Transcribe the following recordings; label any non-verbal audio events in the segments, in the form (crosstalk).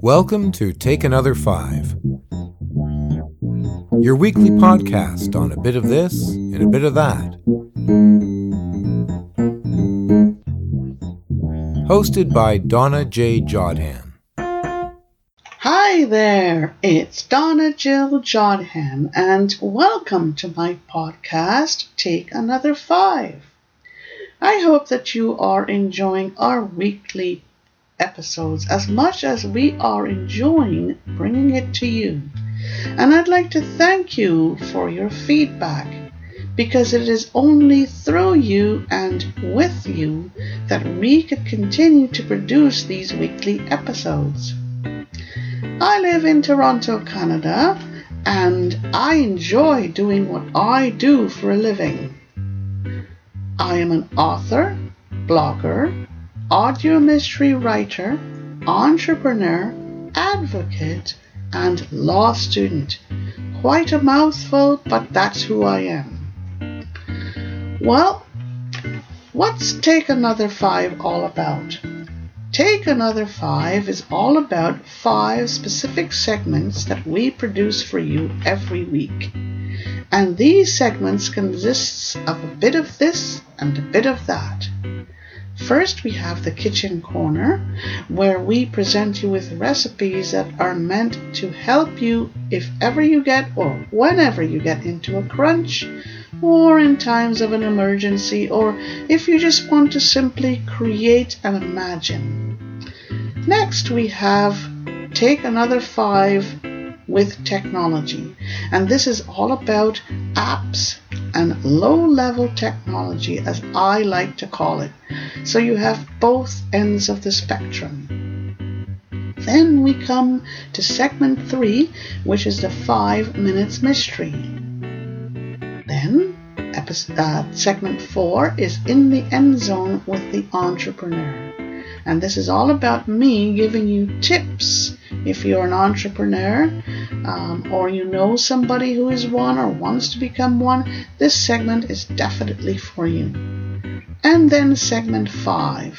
Welcome to Take Another Five, your weekly podcast on a bit of this and a bit of that. Hosted by Donna J. Jodhan. Hi there, it's Donna Jill Jodhan, and welcome to my podcast, Take Another Five. I hope that you are enjoying our weekly episodes as much as we are enjoying bringing it to you. And I'd like to thank you for your feedback because it is only through you and with you that we could continue to produce these weekly episodes. I live in Toronto, Canada, and I enjoy doing what I do for a living. I am an author, blogger, audio mystery writer, entrepreneur, advocate, and law student. Quite a mouthful, but that's who I am. Well, what's Take Another Five all about? Take Another Five is all about five specific segments that we produce for you every week. And these segments consist of a bit of this and a bit of that. First, we have the kitchen corner, where we present you with recipes that are meant to help you if ever you get or whenever you get into a crunch, or in times of an emergency, or if you just want to simply create and imagine. Next, we have Take Another Five with Technology, and this is all about apps and low level technology, as I like to call it. So you have both ends of the spectrum. Then we come to segment three, which is the five minutes mystery. Then episode, uh, segment four is in the end zone with the entrepreneur. And this is all about me giving you tips if you're an entrepreneur um, or you know somebody who is one or wants to become one, this segment is definitely for you. And then segment five.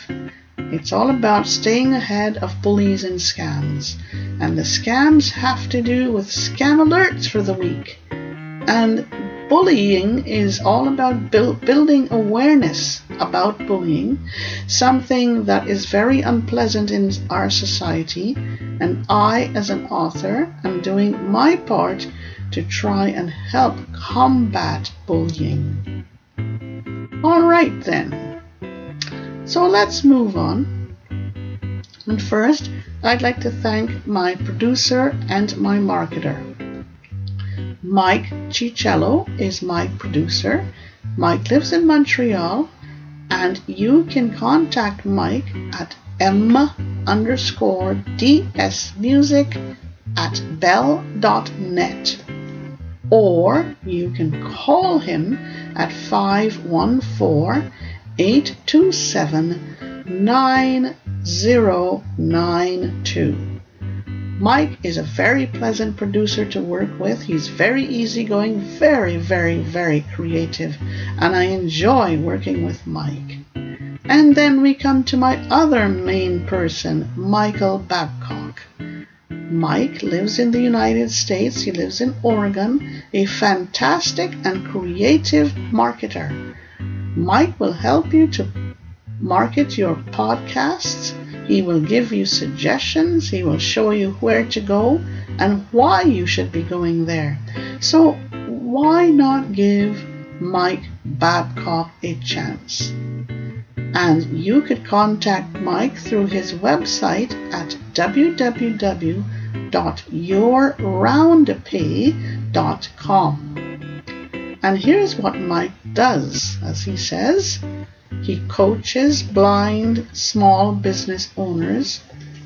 It's all about staying ahead of bullies and scams. And the scams have to do with scam alerts for the week. And bullying is all about build, building awareness about bullying, something that is very unpleasant in our society. And I, as an author, am doing my part to try and help combat bullying. All right, then. So let's move on. And first, I'd like to thank my producer and my marketer. Mike Cicello is my producer. Mike lives in Montreal, and you can contact Mike at m underscore dsmusic at bell.net or you can call him at 514 827 9092. Mike is a very pleasant producer to work with. He's very easygoing, very, very, very creative, and I enjoy working with Mike. And then we come to my other main person, Michael Babcock. Mike lives in the United States, he lives in Oregon, a fantastic and creative marketer. Mike will help you to market your podcasts he will give you suggestions, he will show you where to go and why you should be going there. So, why not give Mike Babcock a chance? And you could contact Mike through his website at www.yourroundpay.com. And here's what Mike does, as he says. He coaches blind small business owners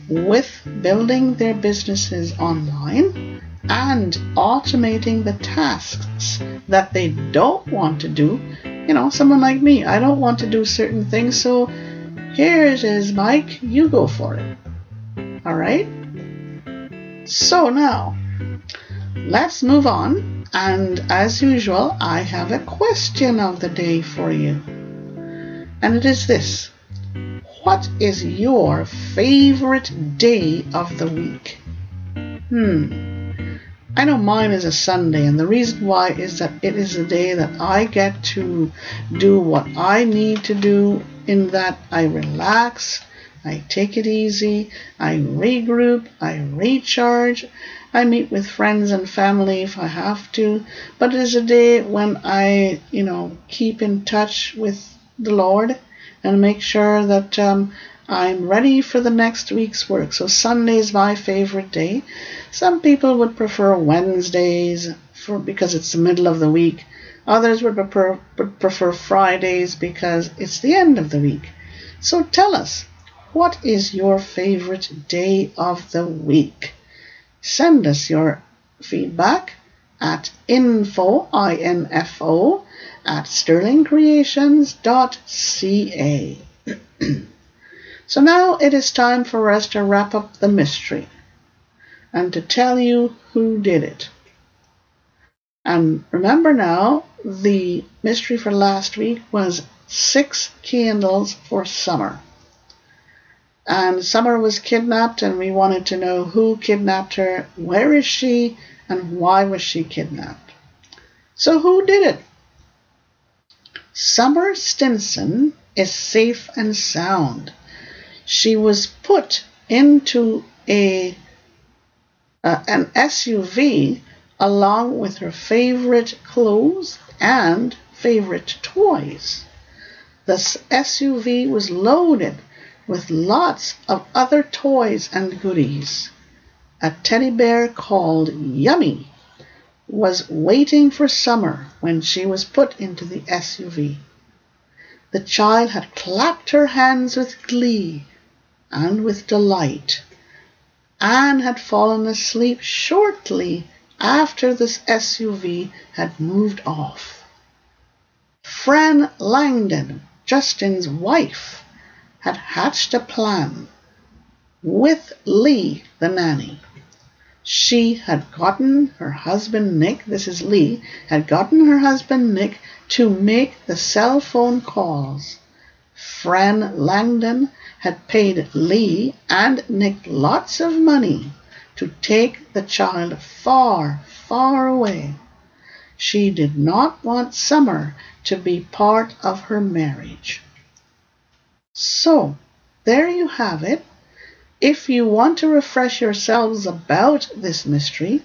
with building their businesses online and automating the tasks that they don't want to do. You know, someone like me, I don't want to do certain things, so here it is, Mike, you go for it. All right? So now, let's move on. And as usual, I have a question of the day for you and it is this what is your favorite day of the week? Hmm. I know mine is a Sunday, and the reason why is that it is a day that I get to do what I need to do, in that I relax, I take it easy, I regroup, I recharge, I meet with friends and family if I have to, but it is a day when I, you know, keep in touch with the Lord and make sure that um, I'm ready for the next week's work. So Sunday is my favorite day. Some people would prefer Wednesdays for because it's the middle of the week. Others would prefer, would prefer Fridays because it's the end of the week. So tell us, what is your favorite day of the week? Send us your feedback at info, I-N-F-O, at sterlingcreations.ca. (clears throat) so now it is time for us to wrap up the mystery and to tell you who did it. And remember now, the mystery for last week was six candles for summer. And Summer was kidnapped, and we wanted to know who kidnapped her, where is she, and why was she kidnapped. So, who did it? Summer Stinson is safe and sound. She was put into a uh, an SUV along with her favorite clothes and favorite toys. The SUV was loaded with lots of other toys and goodies. A teddy bear called Yummy was waiting for Summer when she was put into the SUV. The child had clapped her hands with glee and with delight. Anne had fallen asleep shortly after this SUV had moved off. Fran Langdon, Justin's wife, had hatched a plan with Lee, the nanny. She had gotten her husband Nick, this is Lee, had gotten her husband Nick to make the cell phone calls. Fran Langdon had paid Lee and Nick lots of money to take the child far, far away. She did not want Summer to be part of her marriage. So, there you have it. If you want to refresh yourselves about this mystery,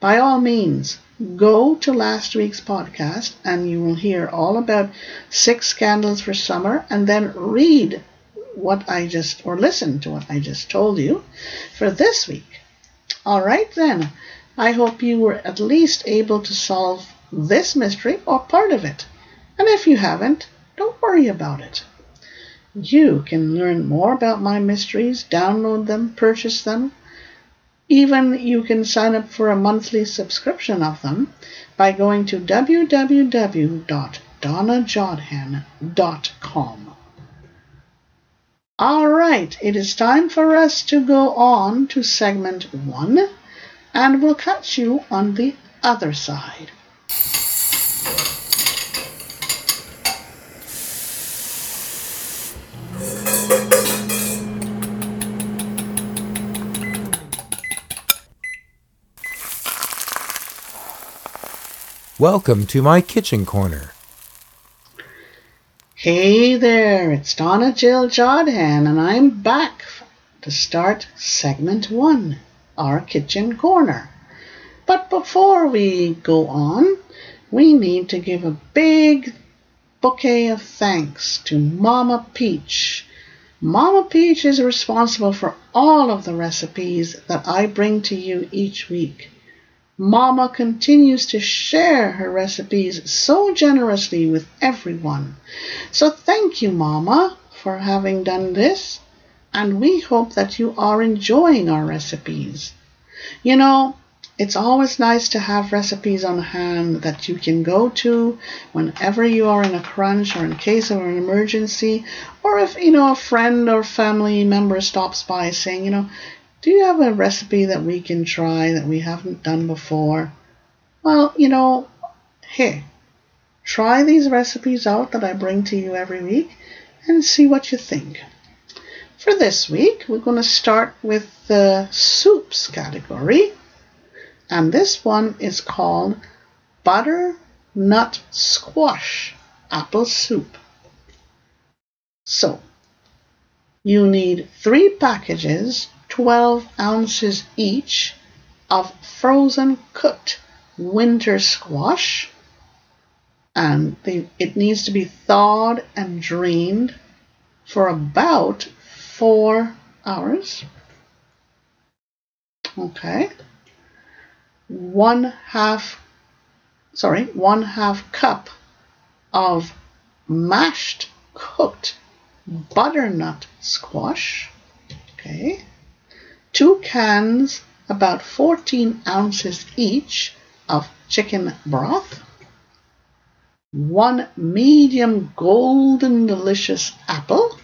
by all means, go to last week's podcast and you will hear all about six candles for summer and then read what I just, or listen to what I just told you for this week. All right, then. I hope you were at least able to solve this mystery or part of it. And if you haven't, don't worry about it. You can learn more about my mysteries, download them, purchase them. Even you can sign up for a monthly subscription of them by going to www.donnajodhan.com. All right, it is time for us to go on to segment one, and we'll catch you on the other side. Welcome to my kitchen corner. Hey there, it's Donna Jill Jodhan, and I'm back to start segment one, our kitchen corner. But before we go on, we need to give a big bouquet of thanks to Mama Peach. Mama Peach is responsible for all of the recipes that I bring to you each week. Mama continues to share her recipes so generously with everyone. So thank you, Mama, for having done this, and we hope that you are enjoying our recipes. You know, it's always nice to have recipes on hand that you can go to whenever you are in a crunch or in case of an emergency, or if, you know, a friend or family member stops by saying, you know, do you have a recipe that we can try that we haven't done before? Well, you know, hey, try these recipes out that I bring to you every week and see what you think. For this week, we're going to start with the soups category. And this one is called butternut squash apple soup. So, you need three packages, 12 ounces each, of frozen cooked winter squash. And they, it needs to be thawed and drained for about four hours. Okay. One half, sorry, one half cup of mashed cooked butternut squash. Okay. Two cans, about 14 ounces each, of chicken broth. One medium golden delicious apple,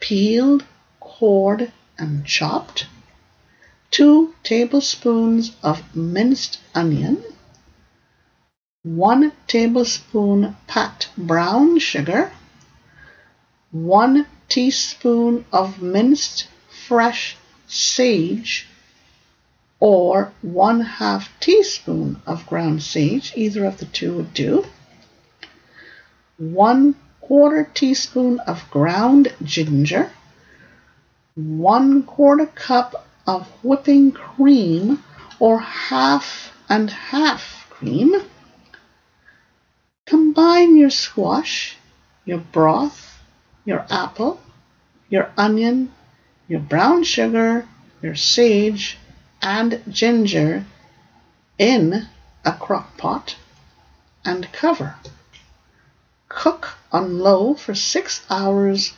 peeled, cored, and chopped. Two tablespoons of minced onion. One tablespoon pat brown sugar 1 teaspoon of minced fresh sage or 1 half teaspoon of ground sage, either of the two would do. 1 quarter teaspoon of ground ginger, 1 quarter cup of whipping cream or half and half cream. Combine your squash, your broth, your apple, your onion, your brown sugar, your sage, and ginger in a crock pot and cover. Cook on low for six hours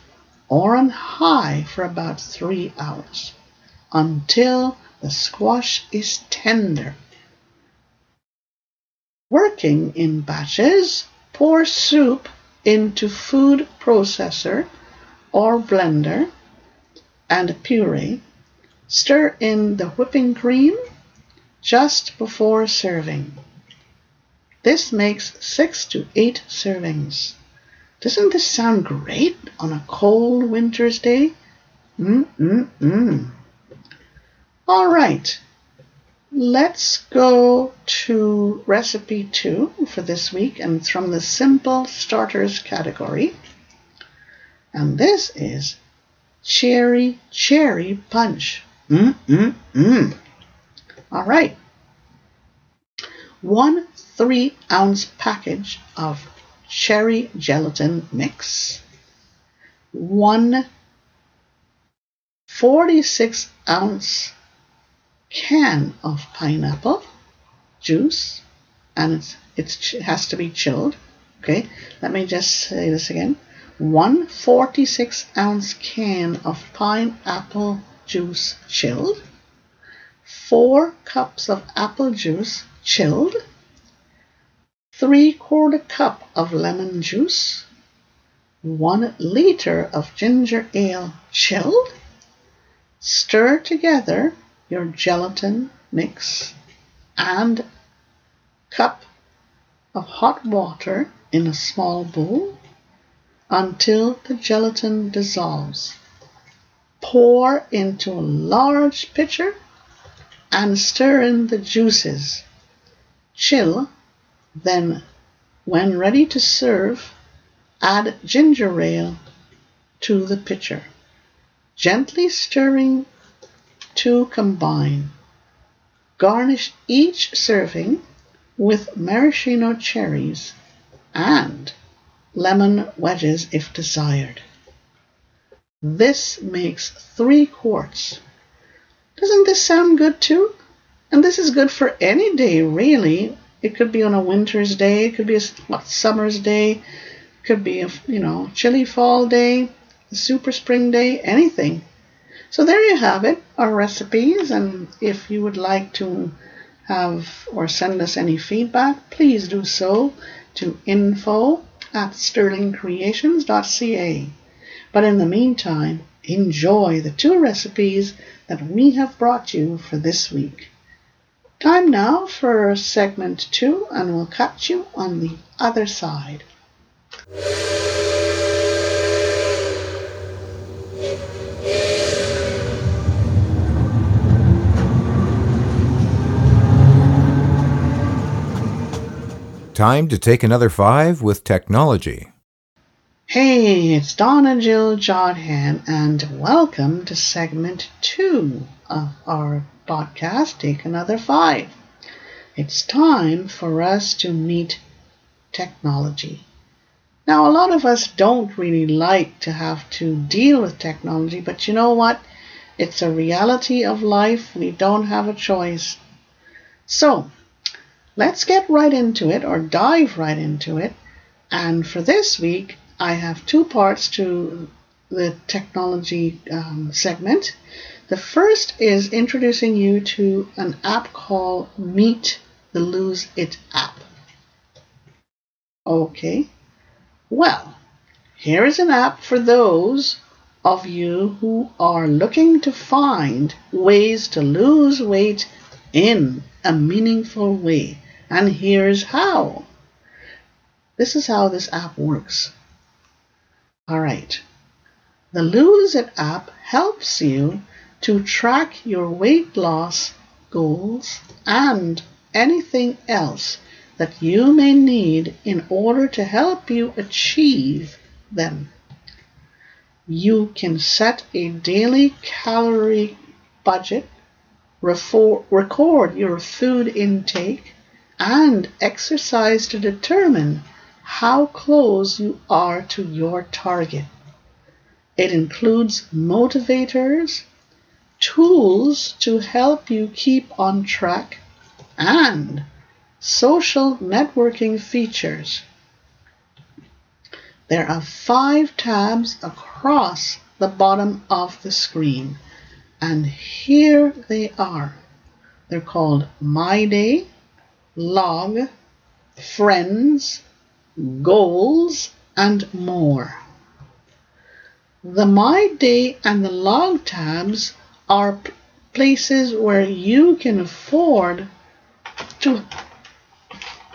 or on high for about three hours until the squash is tender. Working in batches, pour soup into food processor or blender and puree. Stir in the whipping cream just before serving. This makes six to eight servings. Doesn't this sound great on a cold winter's day? Mm mm mm. All right, Let's go to recipe two for this week, and it's from the simple starters category. And this is cherry cherry punch. Mm mm mm. All right. One three ounce package of cherry gelatin mix. One 46 ounce can of pineapple juice, and it's, it's, it has to be chilled. Okay, let me just say this again. One 46 ounce can of pineapple juice chilled, four cups of apple juice chilled, three quarter cup of lemon juice, one liter of ginger ale chilled, stir together your gelatin mix and cup of hot water in a small bowl until the gelatin dissolves. Pour into a large pitcher and stir in the juices. Chill, then, when ready to serve, add ginger ale to the pitcher, gently stirring to combine. Garnish each serving with maraschino cherries and lemon wedges if desired. This makes three quarts. Doesn't this sound good too? And this is good for any day, really. It could be on a winter's day, it could be a what, summer's day, could be a you know chilly fall day, a super spring day, anything. So there you have it, our recipes. And if you would like to have or send us any feedback, please do so to info at sterlingcreations.ca. But in the meantime, enjoy the two recipes that we have brought you for this week. Time now for segment two, and we'll catch you on the other side. Time to take another five with technology. Hey, it's Donna Jill Jodhan, and welcome to segment two of our podcast, Take Another Five. It's time for us to meet technology. Now, a lot of us don't really like to have to deal with technology, but you know what? It's a reality of life. We don't have a choice. So, let's get right into it or dive right into it. And for this week, I have two parts to the technology um, segment. The first is introducing you to an app called Meet the Lose It app. Okay, well, here is an app for those of you who are looking to find ways to lose weight in a meaningful way. And here's how. This is how this app works. All right. The Lose It app helps you to track your weight loss goals and anything else that you may need in order to help you achieve them. You can set a daily calorie budget, record your food intake, and exercise to determine how close you are to your target. It includes motivators, tools to help you keep on track, and social networking features. There are five tabs across the bottom of the screen, and here they are. They're called My Day, Log, Friends, Goals, and more. The My Day and the Log tabs are places where you can afford to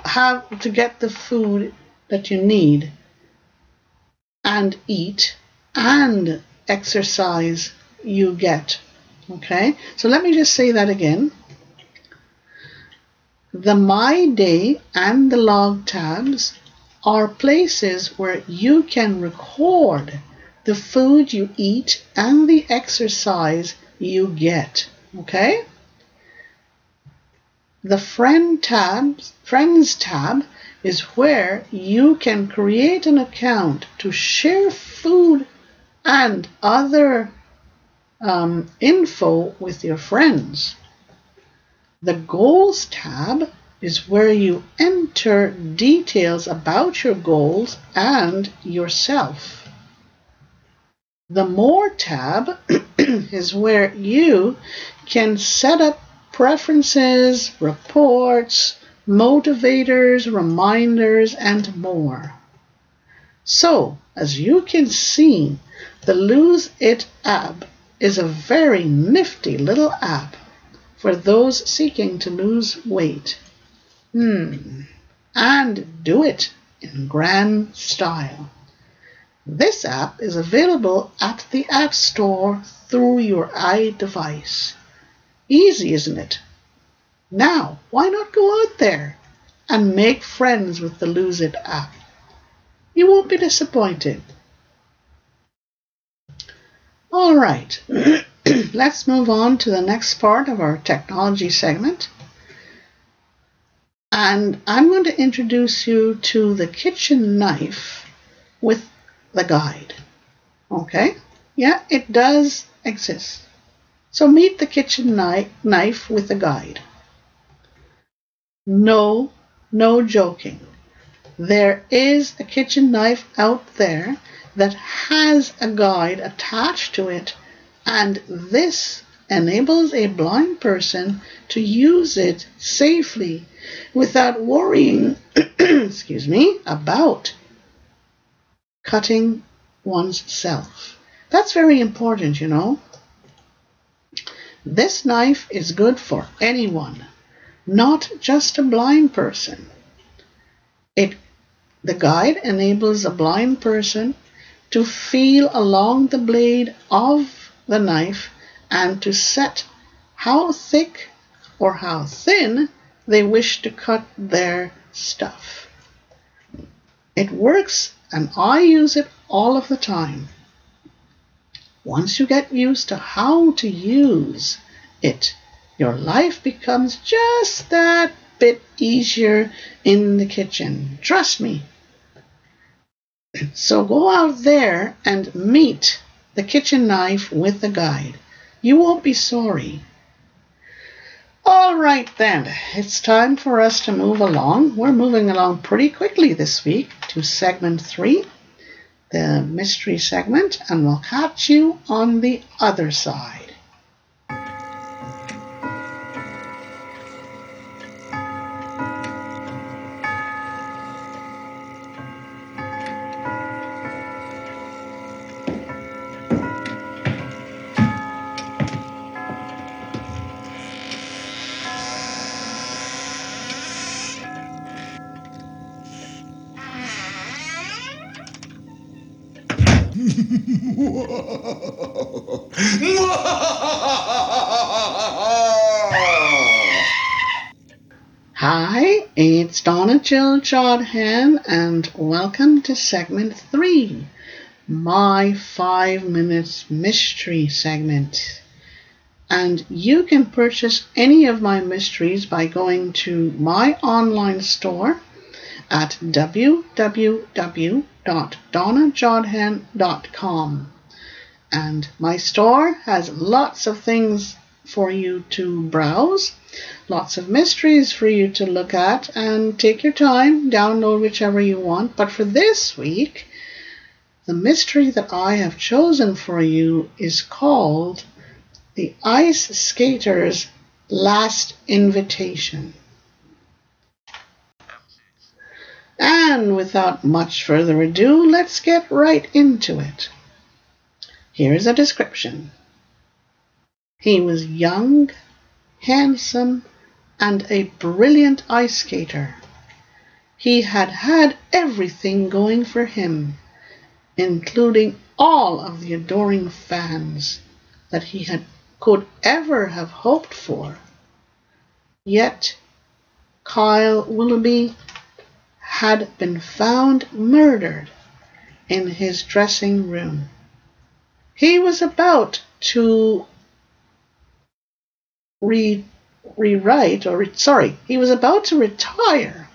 have to get the food that you need and eat and exercise you get. Okay, so let me just say that again. The My Day and the Log tabs are places where you can record the food you eat and the exercise you get. Okay? The friend tab, friends tab is where you can create an account to share food and other um, info with your friends. The goals tab is where you enter details about your goals and yourself. The More tab (clears throat) is where you can set up preferences, reports, motivators, reminders, and more. So, as you can see, the Lose It app is a very nifty little app for those seeking to lose weight. Hmm. And do it in grand style. This app is available at the App Store through your iDevice. Easy, isn't it? Now, why not go out there and make friends with the Lose It app? You won't be disappointed. All right, (clears throat) (clears throat) let's move on to the next part of our technology segment. And I'm going to introduce you to the kitchen knife with the guide. Okay? Yeah, it does exist. So meet the kitchen knife with a guide. No, no joking. There is a kitchen knife out there that has a guide attached to it, and this enables a blind person to use it safely without worrying, (clears throat) excuse me, about cutting one's self. That's very important, you know. This knife is good for anyone, not just a blind person. It, the guide enables a blind person to feel along the blade of the knife and to set how thick or how thin they wish to cut their stuff. It works and I use it all of the time. Once you get used to how to use it, your life becomes just that bit easier in the kitchen. Trust me. (clears throat) So go out there and meet the kitchen knife with the guide. You won't be sorry. All right, then, it's time for us to move along. We're moving along pretty quickly this week to segment three, the mystery segment, and we'll catch you on the other side. Jill Jodhan, and welcome to segment three, my five minutes mystery segment. And you can purchase any of my mysteries by going to my online store at www.donnajodhan.com. And my store has lots of things for you to browse, lots of mysteries for you to look at, and take your time, download whichever you want. But for this week, the mystery that I have chosen for you is called The Ice Skater's Last Invitation. And without much further ado, let's get right into it. Here is a description. He was young, handsome, and a brilliant ice skater. He had had everything going for him, including all of the adoring fans that he had could ever have hoped for. Yet Kyle Willoughby had been found murdered in his dressing room. He was about to re- rewrite, or re- sorry, he was about to retire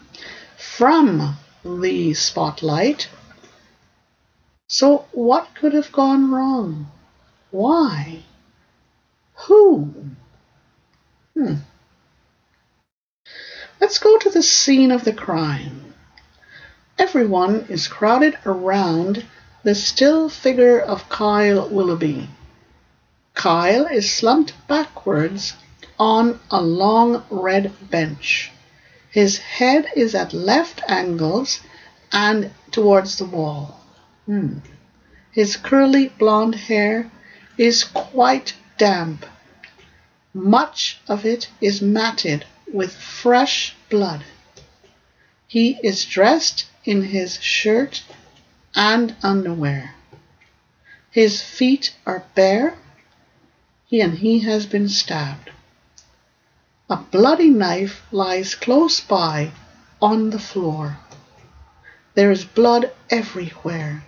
from the spotlight. So, what could have gone wrong? Why? Who? Hmm. Let's go to the scene of the crime. Everyone is crowded around the still figure of Kyle Willoughby. Kyle is slumped backwards on a long red bench. His head is at left angles and towards the wall. Hmm. His curly blonde hair is quite damp. Much of it is matted with fresh blood. He is dressed in his shirt and underwear. His feet are bare, he and he has been stabbed. A bloody knife lies close by on the floor. There is blood everywhere.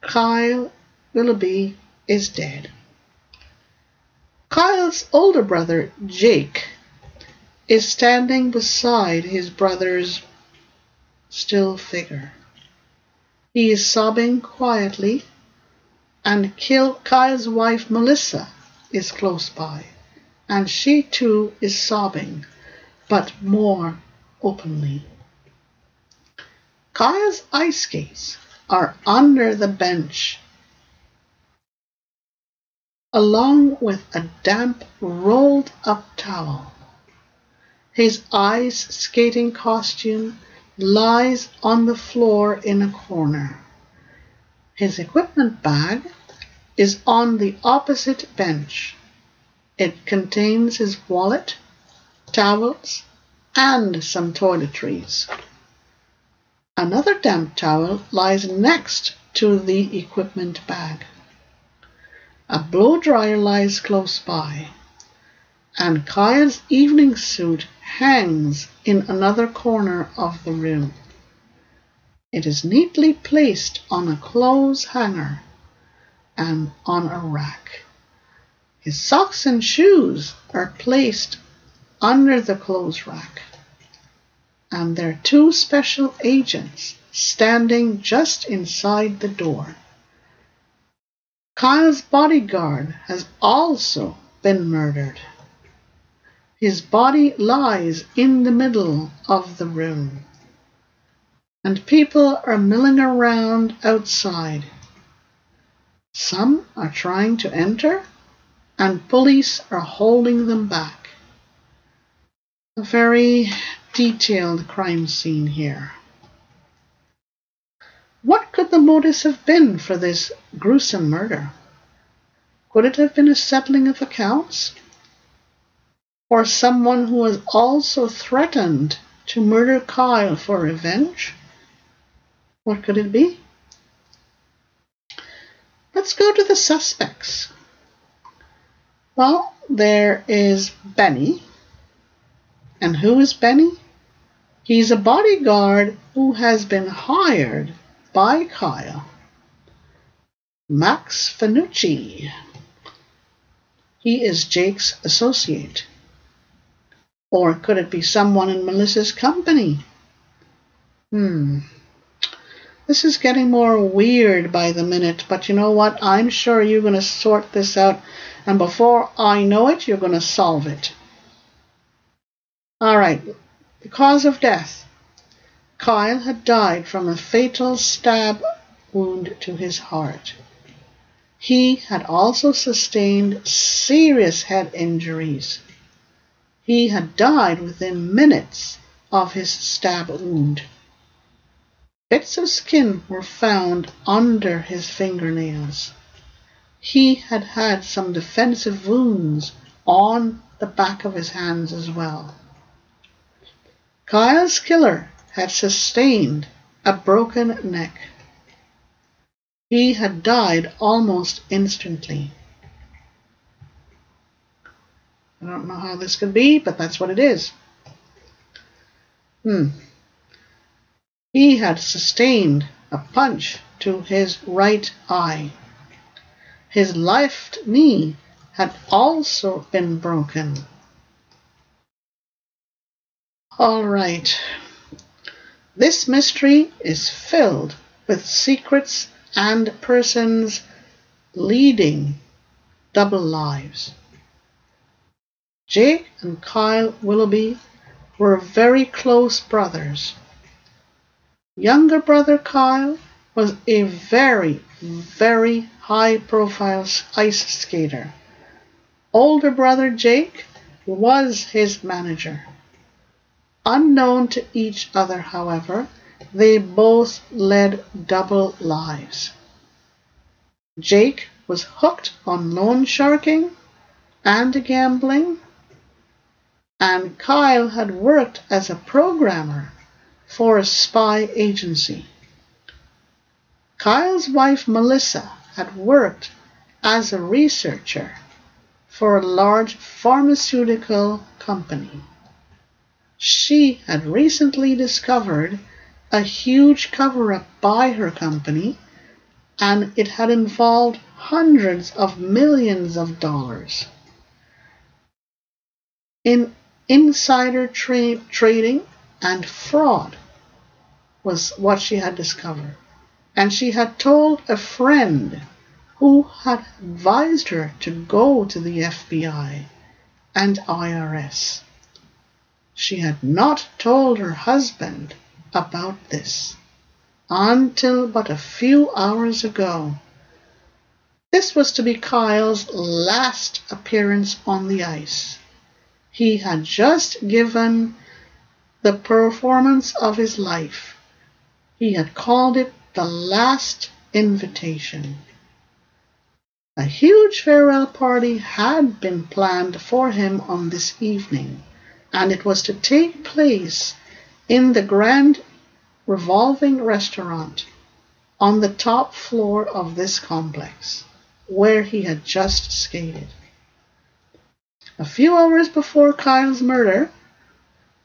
Kyle Willoughby is dead. Kyle's older brother, Jake, is standing beside his brother's still figure. He is sobbing quietly, and Kyle's wife Melissa is close by, and she too is sobbing, but more openly. Kyle's ice skates are under the bench, along with a damp rolled up towel. His ice skating costume lies on the floor in a corner. His equipment bag is on the opposite bench. It contains his wallet, towels, and some toiletries. Another damp towel lies next to the equipment bag. A blow dryer lies close by, and Kyle's evening suit hangs in another corner of the room. It is neatly placed on a clothes hanger and on a rack. His socks and shoes are placed under the clothes rack. And there are two special agents standing just inside the door. Kyle's bodyguard has also been murdered. His body lies in the middle of the room. And people are milling around outside. Some are trying to enter, and police are holding them back. A very detailed crime scene here. What could the motives have been for this gruesome murder? Could it have been a settling of accounts? Or someone who was also threatened to murder Kyle for revenge? What could it be? Let's go to the suspects. Well, there is Benny. And who is Benny? He's a bodyguard who has been hired by Kyle. Max Fanucci. He is Jake's associate. Or could it be someone in Melissa's company? Hmm. This is getting more weird by the minute, but you know what? I'm sure you're going to sort this out, and before I know it, you're going to solve it. All right. The cause of death. Kyle had died from a fatal stab wound to his heart. He had also sustained serious head injuries. He had died within minutes of his stab wound. Bits of skin were found under his fingernails. He had had some defensive wounds on the back of his hands as well. Kyle's killer had sustained a broken neck. He had died almost instantly. I don't know how this could be, but that's what it is. Hmm. He had sustained a punch to his right eye. His left knee had also been broken. All right. This mystery is filled with secrets and persons leading double lives. Jake and Kyle Willoughby were very close brothers. Younger brother Kyle was a very, very high profile ice skater. Older brother Jake was his manager. Unknown to each other, however, they both led double lives. Jake was hooked on loan sharking and gambling, and Kyle had worked as a programmer for a spy agency. Kyle's wife Melissa had worked as a researcher for a large pharmaceutical company. She had recently discovered a huge cover up by her company, and it had involved hundreds of millions of dollars. In insider tra- trading and fraud was what she had discovered. And she had told a friend who had advised her to go to the FBI and IRS. She had not told her husband about this until but a few hours ago. This was to be Kyle's last appearance on the ice. He had just given the performance of his life. He had called it the last invitation. A huge farewell party had been planned for him on this evening, and it was to take place in the grand revolving restaurant on the top floor of this complex, where he had just skated. A few hours before Kyle's murder,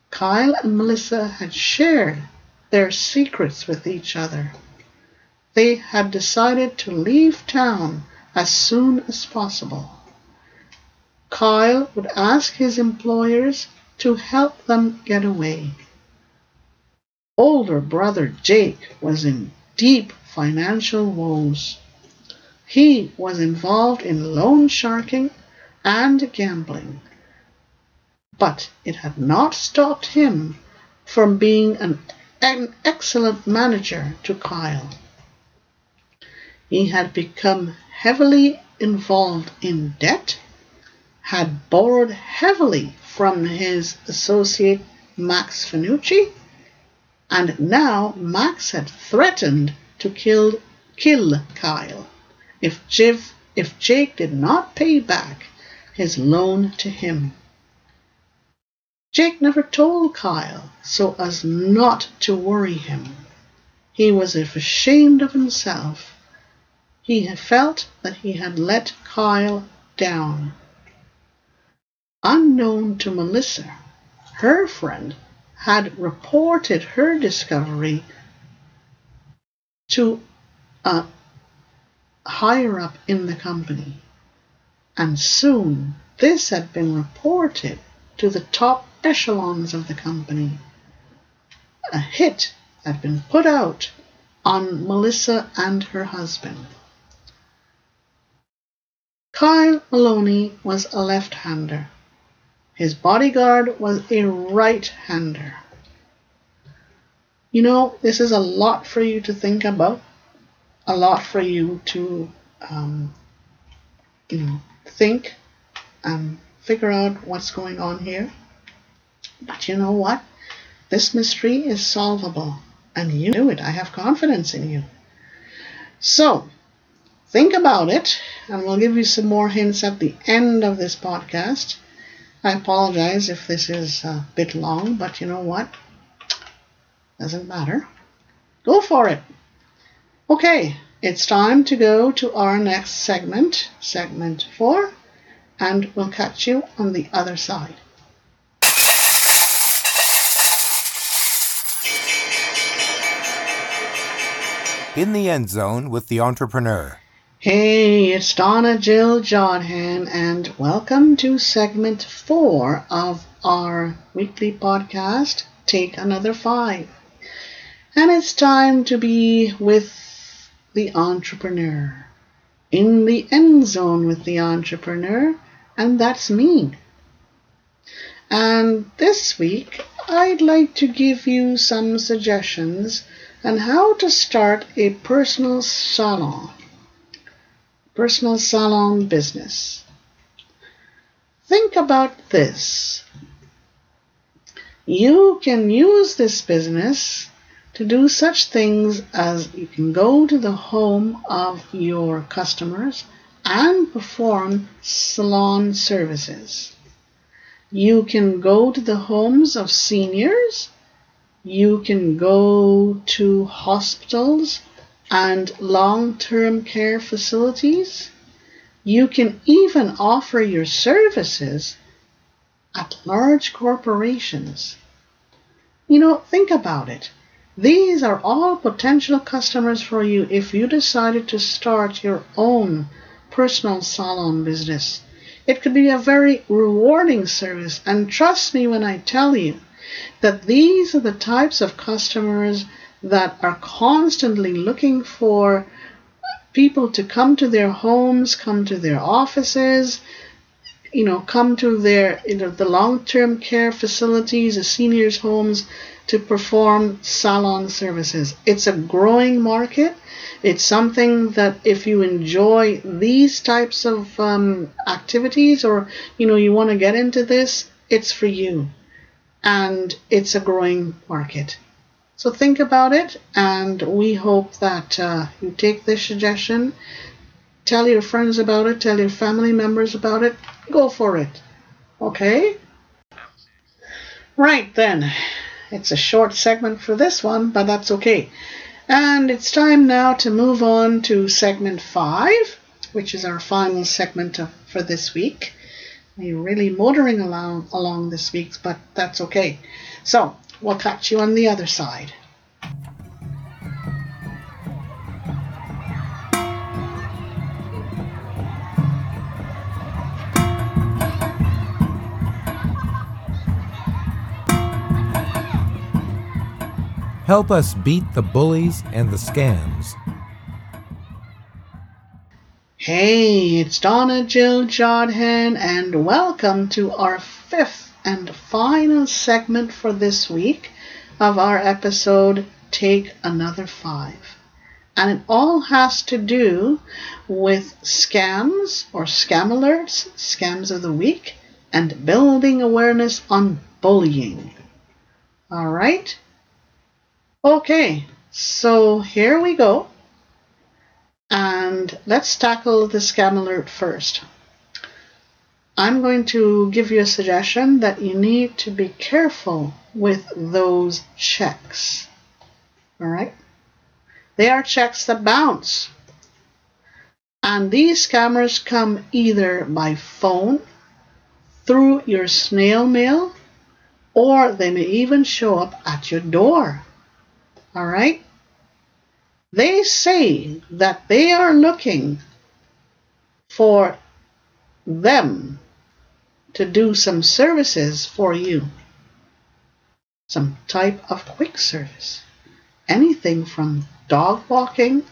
Kyle and Melissa had shared their secrets with each other. They had decided to leave town as soon as possible. Kyle would ask his employers to help them get away. Older brother Jake was in deep financial woes. He was involved in loan sharking and gambling. But it had not stopped him from being an, an excellent manager to Kyle. He had become heavily involved in debt, had borrowed heavily from his associate Max Finucci, and now Max had threatened to kill, kill Kyle if, Jiv, if Jake did not pay back his loan to him. Jake never told Kyle so as not to worry him. He was ashamed of himself he had felt that he had let Kyle down. Unknown to Melissa, her friend had reported her discovery to a higher up in the company. And soon this had been reported to the top echelons of the company. A hit had been put out on Melissa and her husband. Kyle Maloney was a left-hander. His bodyguard was a right-hander. You know, this is a lot for you to think about, a lot for you to, um, you know, think and figure out what's going on here. But you know what? This mystery is solvable, and you knew it. I have confidence in you. So, think about it, and we'll give you some more hints at the end of this podcast. I apologize if this is a bit long, but you know what? Doesn't matter. Go for it. Okay, it's time to go to our next segment, segment four, and we'll catch you on the other side. In the End Zone with the Entrepreneur. Hey, it's Donna Jill Jodhan, and welcome to segment four of our weekly podcast, Take Another Five. And it's time to be with the entrepreneur, in the end zone with the entrepreneur, and that's me. And this week, I'd like to give you some suggestions on how to start a personal salon personal salon business. Think about this. You can use this business to do such things as you can go to the home of your customers and perform salon services. You can go to the homes of seniors. You can go to hospitals and long term care facilities. You can even offer your services at large corporations. You know, think about it. These are all potential customers for you if you decided to start your own personal salon business. It could be a very rewarding service, and trust me when I tell you that these are the types of customers that are constantly looking for people to come to their homes, come to their offices, you know, come to their, you know, the long-term care facilities, the seniors' homes to perform salon services. It's a growing market. It's something that if you enjoy these types of um, activities or, you know, you want to get into this, it's for you. And it's a growing market. So think about it, and we hope that uh, you take this suggestion, tell your friends about it, tell your family members about it, go for it. Okay? Right then, it's a short segment for this one, but that's okay. And it's time now to move on to segment five, which is our final segment of, for this week. We're really motoring along, along this week, but that's okay. So, We'll catch you on the other side. Help us beat the bullies and the scams. Hey, it's Donna Jill Jodhan, and welcome to our fifth and final segment for this week of our episode Take Another Five. And it all has to do with scams or scam alerts, scams of the week, and building awareness on bullying. All right? Okay, so here we go. And let's tackle the scam alert first. I'm going to give you a suggestion that you need to be careful with those checks. All right? They are checks that bounce. And these scammers come either by phone, through your snail mail, or they may even show up at your door. All right? They say that they are looking for them to do some services for you. Some type of quick service. Anything from dog walking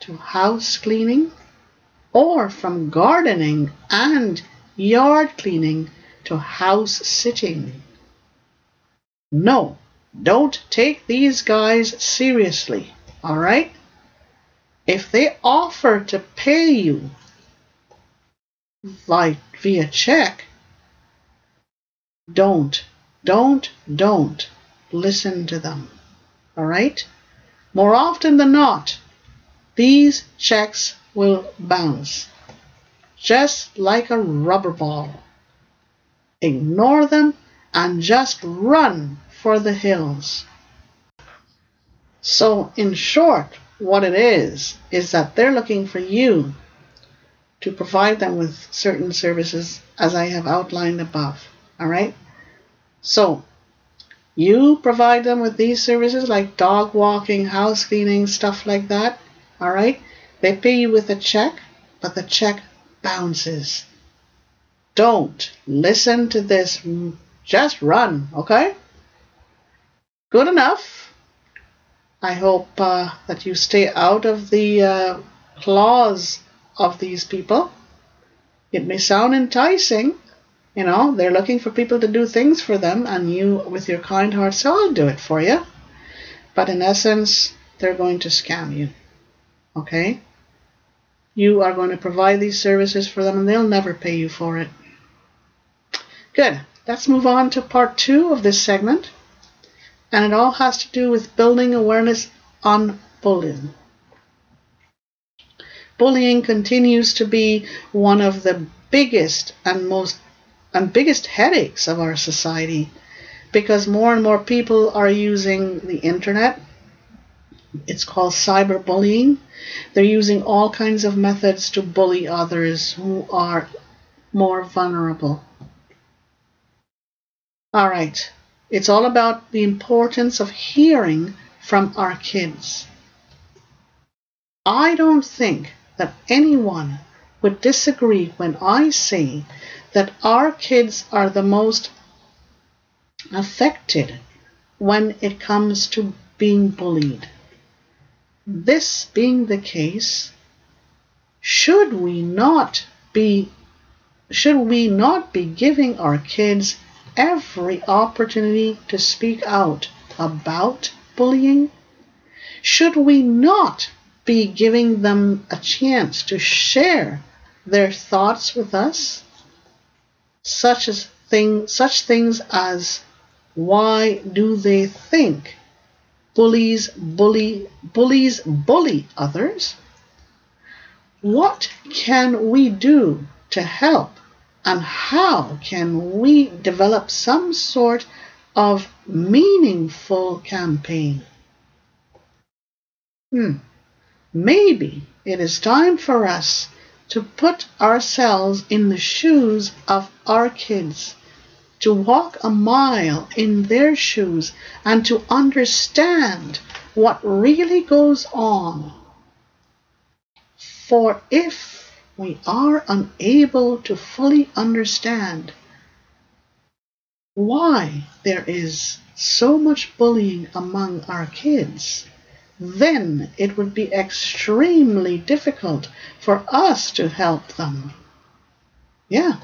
to house cleaning, or from gardening and yard cleaning to house sitting. No, don't take these guys seriously, all right? if they offer to pay you like via check, don't, don't, don't listen to them. All right? More often than not, these checks will bounce just like a rubber ball. Ignore them and just run for the hills. So, in short, what it is, is that they're looking for you to provide them with certain services as I have outlined above. All right? So, you provide them with these services like dog walking, house cleaning, stuff like that. All right? They pay you with a check, but the check bounces. Don't listen to this. Just run, okay? Good enough. I hope uh, that you stay out of the uh, claws of these people. It may sound enticing, you know, they're looking for people to do things for them, and you, with your kind heart, say, I'll do it for you. But in essence, they're going to scam you. Okay? You are going to provide these services for them, and they'll never pay you for it. Good. Let's move on to part two of this segment and it all has to do with building awareness on bullying. Bullying continues to be one of the biggest and most and biggest headaches of our society because more and more people are using the internet. It's called cyberbullying. They're using all kinds of methods to bully others who are more vulnerable. All right, it's all about the importance of hearing from our kids. I don't think that anyone would disagree when I say that our kids are the most affected when it comes to being bullied. This being the case, should we not be should we not be giving our kids every opportunity to speak out about bullying? Should we not be giving them a chance to share their thoughts with us? Such as thing, such things as why do they think bullies bully bullies bully others? What can we do to help and how can we develop some sort of meaningful campaign? Hmm. Maybe it is time for us to put ourselves in the shoes of our kids, to walk a mile in their shoes, and to understand what really goes on. For if we are unable to fully understand why there is so much bullying among our kids, then it would be extremely difficult for us to help them. Yeah.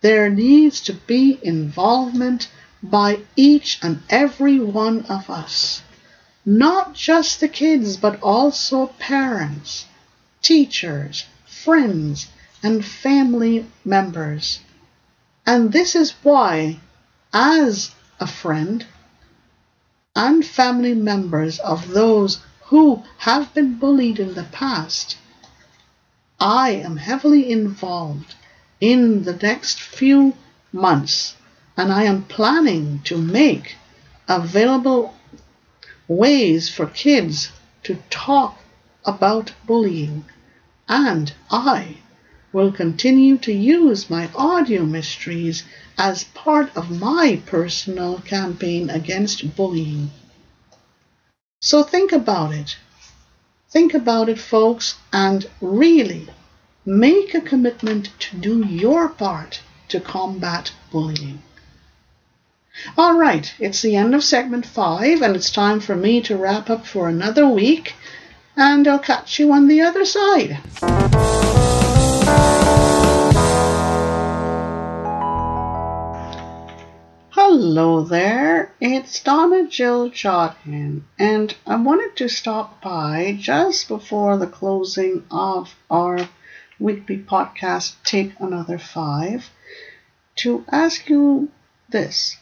There needs to be involvement by each and every one of us. Not just the kids, but also parents, teachers, friends, and family members. And this is why, as a friend and family members of those who have been bullied in the past, I am heavily involved in the next few months and I am planning to make available ways for kids to talk about bullying. And I will continue to use my audio mysteries as part of my personal campaign against bullying. So think about it. Think about it, folks, and really make a commitment to do your part to combat bullying. All right, it's the end of segment five, and it's time for me to wrap up for another week, and I'll catch you on the other side. Hello there, it's Donna Jill Jodhan, and I wanted to stop by just before the closing of our weekly podcast, Take Another Five, to ask you this.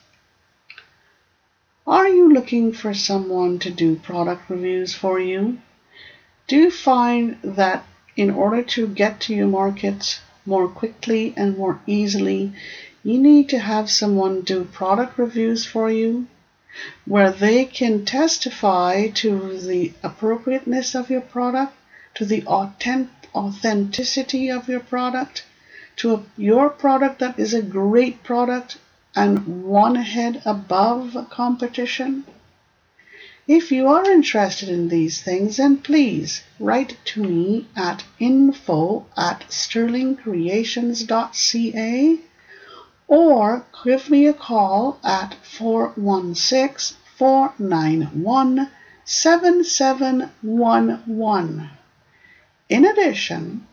Are you looking for someone to do product reviews for you? Do you find that in order to get to your market more quickly and more easily, you need to have someone do product reviews for you where they can testify to the appropriateness of your product, to the authenticity of your product, to your product that is a great product and one head above competition? If you are interested in these things, then please write to me at info at sterlingcreations.ca or give me a call at 416 491 7711. In addition,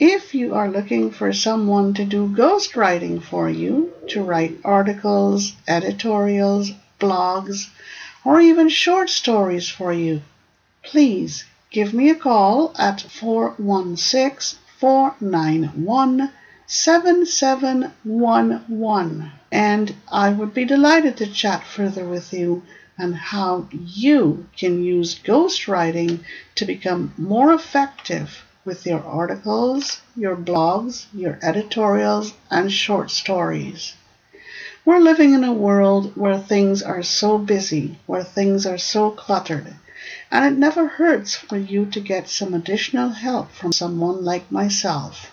if you are looking for someone to do ghostwriting for you, to write articles, editorials, blogs, or even short stories for you, please give me a call at 416 491 7711 and I would be delighted to chat further with you on how you can use ghostwriting to become more effective with your articles, your blogs, your editorials, and short stories. We're living in a world where things are so busy, where things are so cluttered, and it never hurts for you to get some additional help from someone like myself.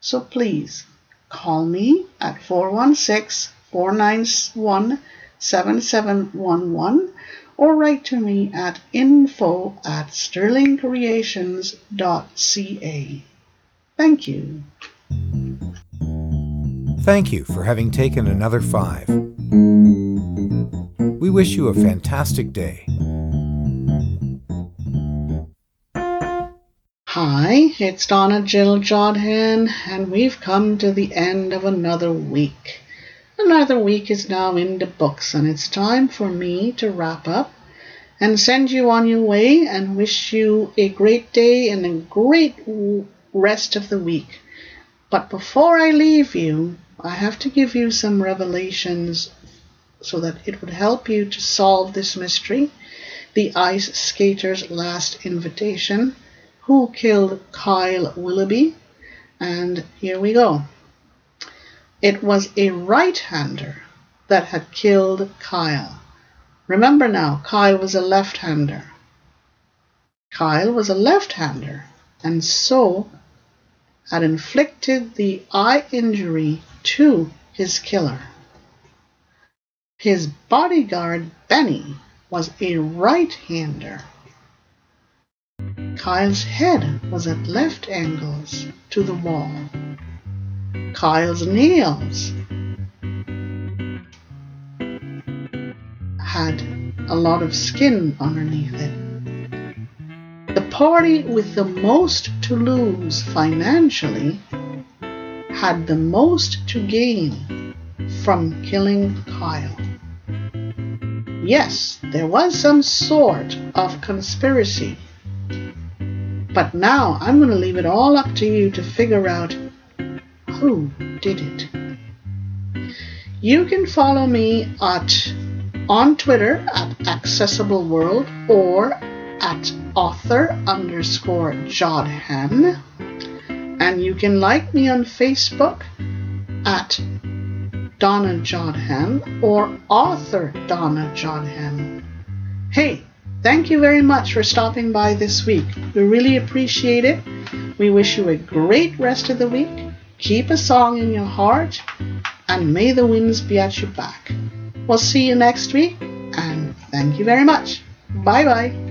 So please call me at 416 491 7711 or write to me at info at sterlingcreations.ca. Thank you. Thank you for having taken another five. We wish you a fantastic day. Hi, it's Donna Jill Jodhan, and we've come to the end of another week. Another week is now in the books, and it's time for me to wrap up and send you on your way and wish you a great day and a great rest of the week. But before I leave you, I have to give you some revelations so that it would help you to solve this mystery the ice skater's last invitation. Who killed Kyle Willoughby? And here we go. It was a right hander that had killed Kyle. Remember now, Kyle was a left hander. Kyle was a left hander and so had inflicted the eye injury to his killer. His bodyguard, Benny, was a right hander. Kyle's head was at left angles to the wall. Kyle's nails had a lot of skin underneath it. The party with the most to lose financially had the most to gain from killing Kyle. Yes, there was some sort of conspiracy. But now I'm going to leave it all up to you to figure out who did it. You can follow me at on Twitter at Accessible World or at author underscore Jodhan. And you can like me on Facebook at Donna Jodhan or author Donna Jodhan. Hey, thank you very much for stopping by this week. We really appreciate it. We wish you a great rest of the week. Keep a song in your heart and may the winds be at your back. We'll see you next week and thank you very much. Bye bye.